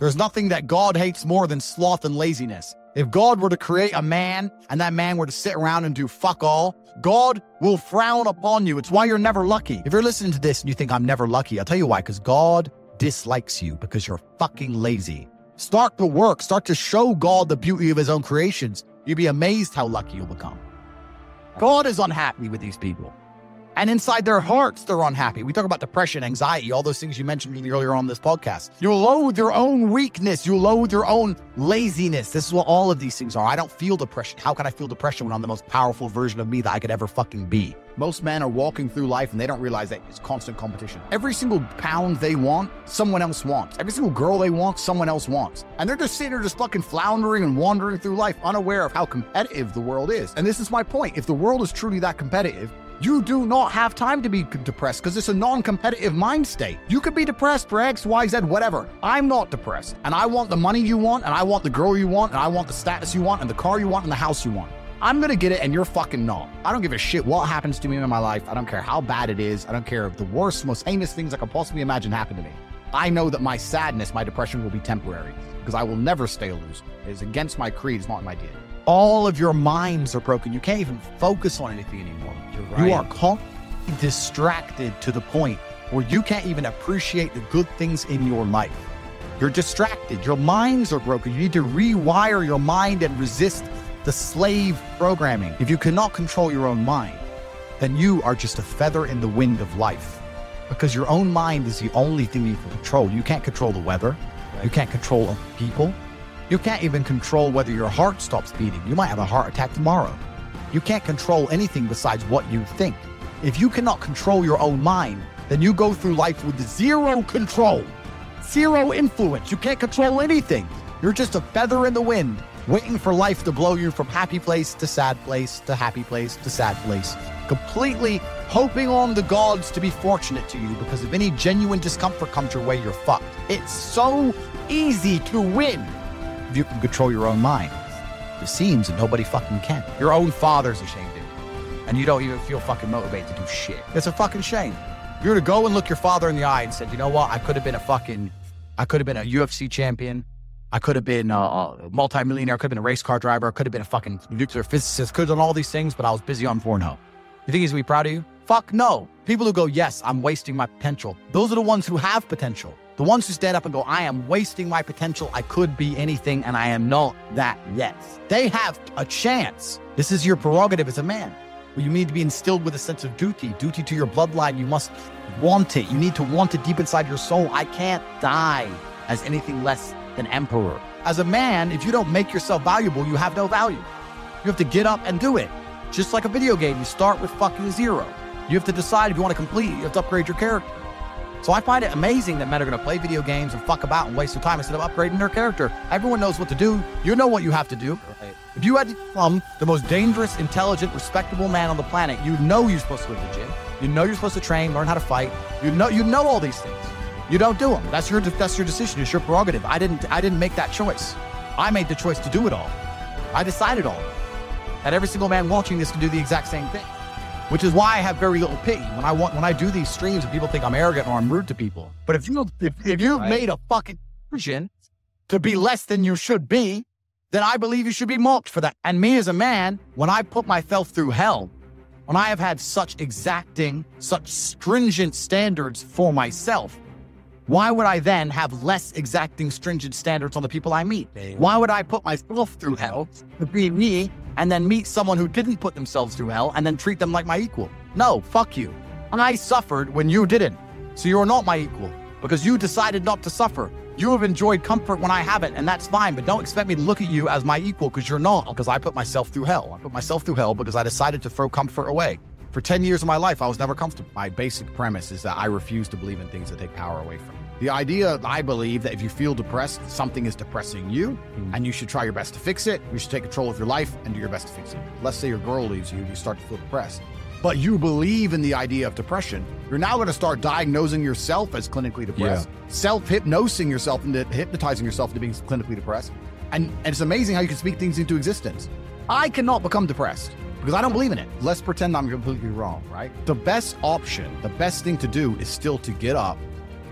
There's nothing that God hates more than sloth and laziness. If God were to create a man and that man were to sit around and do fuck all, God will frown upon you. It's why you're never lucky. If you're listening to this and you think I'm never lucky, I'll tell you why, because God dislikes you because you're fucking lazy. Start to work, start to show God the beauty of his own creations. You'd be amazed how lucky you'll become. God is unhappy with these people. And inside their hearts, they're unhappy. We talk about depression, anxiety, all those things you mentioned earlier on this podcast. You loathe your own weakness. You loathe your own laziness. This is what all of these things are. I don't feel depression. How can I feel depression when I'm the most powerful version of me that I could ever fucking be? Most men are walking through life and they don't realize that it's constant competition. Every single pound they want, someone else wants. Every single girl they want, someone else wants. And they're just sitting there just fucking floundering and wandering through life, unaware of how competitive the world is. And this is my point. If the world is truly that competitive, you do not have time to be depressed because it's a non competitive mind state. You could be depressed for X, Y, Z, whatever. I'm not depressed. And I want the money you want, and I want the girl you want, and I want the status you want, and the car you want, and the house you want. I'm gonna get it, and you're fucking not. I don't give a shit what happens to me in my life. I don't care how bad it is. I don't care if the worst, most heinous things I could possibly imagine happen to me. I know that my sadness, my depression will be temporary because I will never stay a loser. It is against my creed, it's not my DNA. All of your minds are broken. You can't even focus on anything anymore. Right. You are constantly distracted to the point where you can't even appreciate the good things in your life. You're distracted. Your minds are broken. You need to rewire your mind and resist the slave programming. If you cannot control your own mind, then you are just a feather in the wind of life because your own mind is the only thing you can control. You can't control the weather, you can't control people, you can't even control whether your heart stops beating. You might have a heart attack tomorrow. You can't control anything besides what you think. If you cannot control your own mind, then you go through life with zero control, zero influence. You can't control anything. You're just a feather in the wind, waiting for life to blow you from happy place to sad place to happy place to sad place. Completely hoping on the gods to be fortunate to you because if any genuine discomfort comes your way, you're fucked. It's so easy to win you can control your own mind. It seems that nobody fucking can. Your own father's ashamed of you. And you don't even feel fucking motivated to do shit. It's a fucking shame. You're to go and look your father in the eye and said, you know what? I could have been a fucking, I could have been a UFC champion. I could have been a, a multimillionaire. I could have been a race car driver. I could have been a fucking nuclear physicist. Could have done all these things, but I was busy on Pornhub. You think he's gonna be proud of you? Fuck no. People who go, yes, I'm wasting my potential. Those are the ones who have potential. The ones who stand up and go, I am wasting my potential. I could be anything and I am not that yet. They have a chance. This is your prerogative as a man. You need to be instilled with a sense of duty, duty to your bloodline. You must want it. You need to want it deep inside your soul. I can't die as anything less than emperor. As a man, if you don't make yourself valuable, you have no value. You have to get up and do it. Just like a video game, you start with fucking zero. You have to decide if you want to complete you have to upgrade your character. So I find it amazing that men are going to play video games and fuck about and waste their time instead of upgrading their character. Everyone knows what to do. You know what you have to do. If you had to become the most dangerous, intelligent, respectable man on the planet, you know you're supposed to go to the gym. You know you're supposed to train, learn how to fight. You know you know all these things. You don't do them. That's your that's your decision. It's your prerogative. I didn't I didn't make that choice. I made the choice to do it all. I decided all. That every single man watching this can do the exact same thing which is why I have very little pity when I want when I do these streams and people think I'm arrogant or I'm rude to people. But if you if, if you've Right. made a fucking decision to be less than you should be, then I believe you should be mocked for that. And me as a man, when I put myself through hell, when I have had such exacting, such stringent standards for myself, why would I then have less exacting, stringent standards on the people I meet? Why would I put myself through hell to be me and then meet someone who didn't put themselves through hell and then treat them like my equal? No, fuck you. I suffered when you didn't. So you're not my equal because you decided not to suffer. You have enjoyed comfort when I haven't, and that's fine, but don't expect me to look at you as my equal because you're not, because I put myself through hell. I put myself through hell because I decided to throw comfort away. For 10 years of my life, I was never comfortable. My basic premise is that I refuse to believe in things that take power away from me. The idea, I believe, that if you feel depressed, something is depressing you, mm. and you should try your best to fix it. You should take control of your life and do your best to fix it. Let's say your girl leaves you, you start to feel depressed but you believe in the idea of depression, you're now going to start diagnosing yourself as clinically depressed, yeah. self hypnosing yourself into hypnotizing yourself into being clinically depressed. And, and it's amazing how you can speak things into existence. I cannot become depressed because I don't believe in it. Let's pretend I'm completely wrong, right? The best option, the best thing to do is still to get up,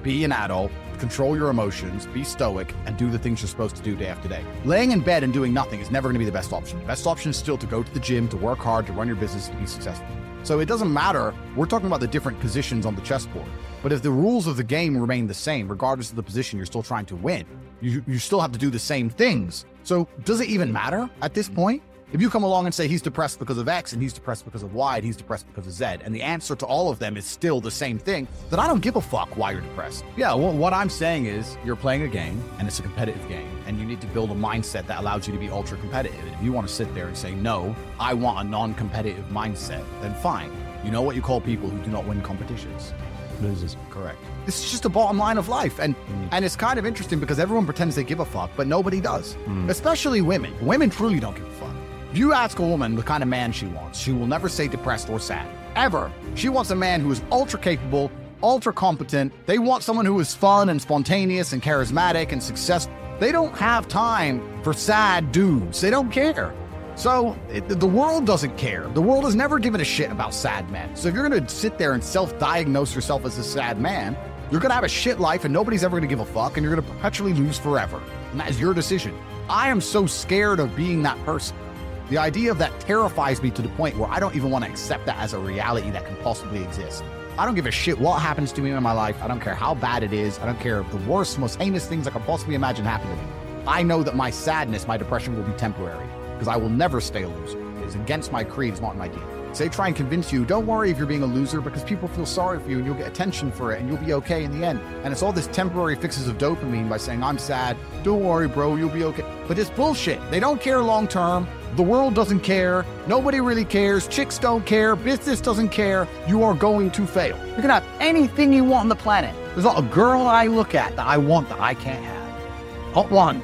be an adult, control your emotions, be stoic, and do the things you're supposed to do day after day. Laying in bed and doing nothing is never going to be the best option. The best option is still to go to the gym, to work hard, to run your business, to be successful. So it doesn't matter. We're talking about the different positions on the chessboard. But if the rules of the game remain the same, regardless of the position you're still trying to win, you, you still have to do the same things. So does it even matter at this point? If you come along and say he's depressed because of X and he's depressed because of Y and he's depressed because of Z, and the answer to all of them is still the same thing, then I don't give a fuck why you're depressed. Yeah, well, what I'm saying is you're playing a game and it's a competitive game, and you need to build a mindset that allows you to be ultra competitive. And if you want to sit there and say, no, I want a non competitive mindset, then fine. You know what you call people who do not win competitions? Losers. Correct. This is just a bottom line of life. And mm. and it's kind of interesting because everyone pretends they give a fuck, but nobody does. Mm. Especially women. Women truly don't give a fuck. If you ask a woman the kind of man she wants, she will never say depressed or sad. Ever. She wants a man who is ultra capable, ultra competent. They want someone who is fun and spontaneous and charismatic and successful. They don't have time for sad dudes. They don't care. So it, the world doesn't care. The world has never given a shit about sad men. So if you're going to sit there and self-diagnose yourself as a sad man, you're going to have a shit life and nobody's ever going to give a fuck and you're going to perpetually lose forever. And that is your decision. I am so scared of being that person. The idea of that terrifies me to the point where I don't even want to accept that as a reality that can possibly exist. I don't give a shit what happens to me in my life. I don't care how bad it is. I don't care if the worst, most heinous things I can possibly imagine happen to me. I know that my sadness, my depression will be temporary because I will never stay a loser. It's against my creed, it's not my deal. They try and convince you, don't worry if you're being a loser because people feel sorry for you and you'll get attention for it and you'll be okay in the end. And it's all this temporary fixes of dopamine by saying, I'm sad. Don't worry, bro, you'll be okay. But it's bullshit. They don't care long term. The world doesn't care. Nobody really cares. Chicks don't care. Business doesn't care. You are going to fail. You can have anything you want on the planet. There's not a girl I look at that I want that I can't have. Not one.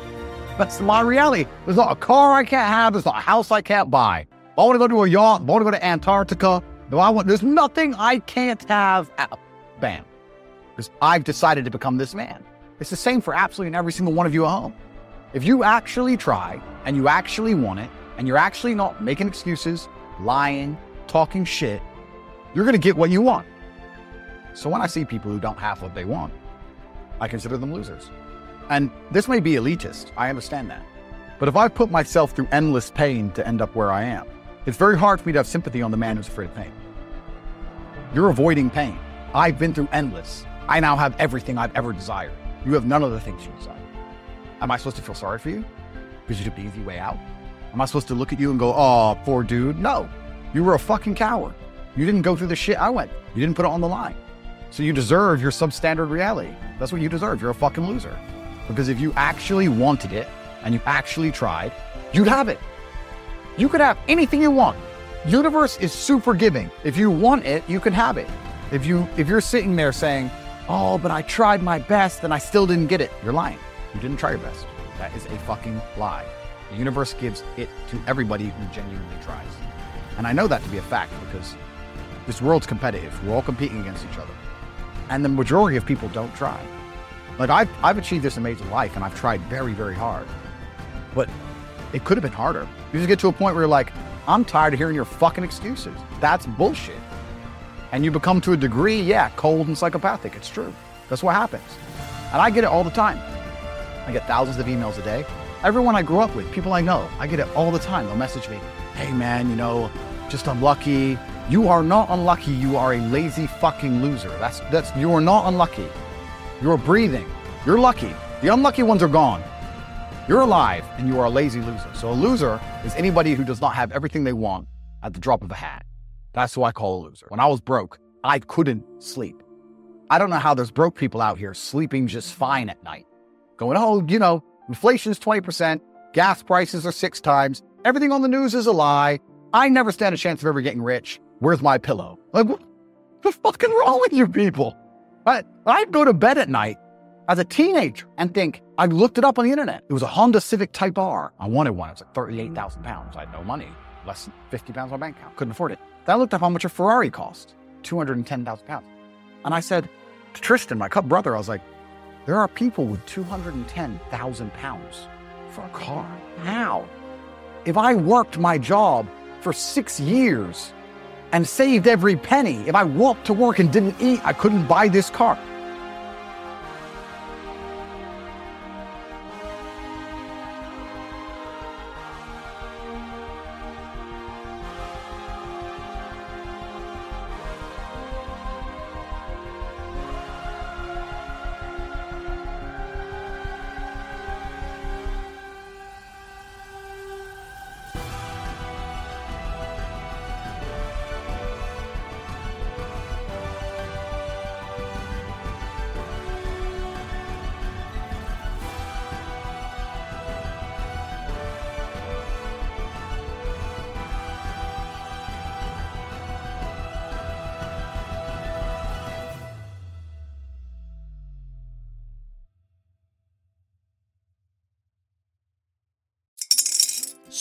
That's my reality. There's not a car I can't have. There's not a house I can't buy. I want to go to a yacht. I want to go to Antarctica. No, I want. There's nothing I can't have. Bam. Because I've decided to become this man. It's the same for absolutely every single one of you at home. If you actually try and you actually want it, and you're actually not making excuses, lying, talking shit, you're going to get what you want. So when I see people who don't have what they want, I consider them losers. And this may be elitist, I understand that. But if I put myself through endless pain to end up where I am, it's very hard for me to have sympathy on the man who's afraid of pain. You're avoiding pain. I've been through endless. I now have everything I've ever desired. You have none of the things you desire. Am I supposed to feel sorry for you? Because you took the easy way out? Am I supposed to look at you and go, oh, poor dude? No. You were a fucking coward. You didn't go through the shit I went. You didn't put it on the line. So you deserve your substandard reality. That's what you deserve. You're a fucking loser. Because if you actually wanted it and you actually tried, you'd have it. You could have anything you want. Universe is super giving. If you want it, you can have it. If you if you're sitting there saying, "Oh, but I tried my best and I still didn't get it," you're lying. You didn't try your best. That is a fucking lie. The universe gives it to everybody who genuinely tries. And I know that to be a fact because this world's competitive. We're all competing against each other. And the majority of people don't try. Like I've I've achieved this amazing life and I've tried very, very hard. But it could have been harder. You just get to a point where you're like, I'm tired of hearing your fucking excuses. That's bullshit. And you become to a degree, yeah, cold and psychopathic. It's true. That's what happens. And I get it all the time. I get thousands of emails a day. Everyone I grew up with, people I know, I get it all the time. They'll message me, hey man, you know, just unlucky. You are not unlucky. You are a lazy fucking loser. That's that's you are not unlucky. You're breathing. You're lucky. The unlucky ones are gone. You're alive and you are a lazy loser. So a loser is anybody who does not have everything they want at the drop of a hat. That's who I call a loser. When I was broke, I couldn't sleep. I don't know how there's broke people out here sleeping just fine at night. Going, oh, you know, inflation's 20%, gas prices are six times, everything on the news is a lie. I never stand a chance of ever getting rich. Where's my pillow? Like, what the fucking wrong with you people? I, I'd go to bed at night as a teenager and think, I looked it up on the internet. It was a Honda Civic Type R. I wanted one. It was like 38,000 pounds. I had no money, less than 50 pounds on my bank account. Couldn't afford it. Then I looked up how much a Ferrari cost 210,000 pounds. And I said to Tristan, my brother, I was like, there are people with 210,000 pounds for a car. How? If I worked my job for six years and saved every penny, if I walked to work and didn't eat, I couldn't buy this car.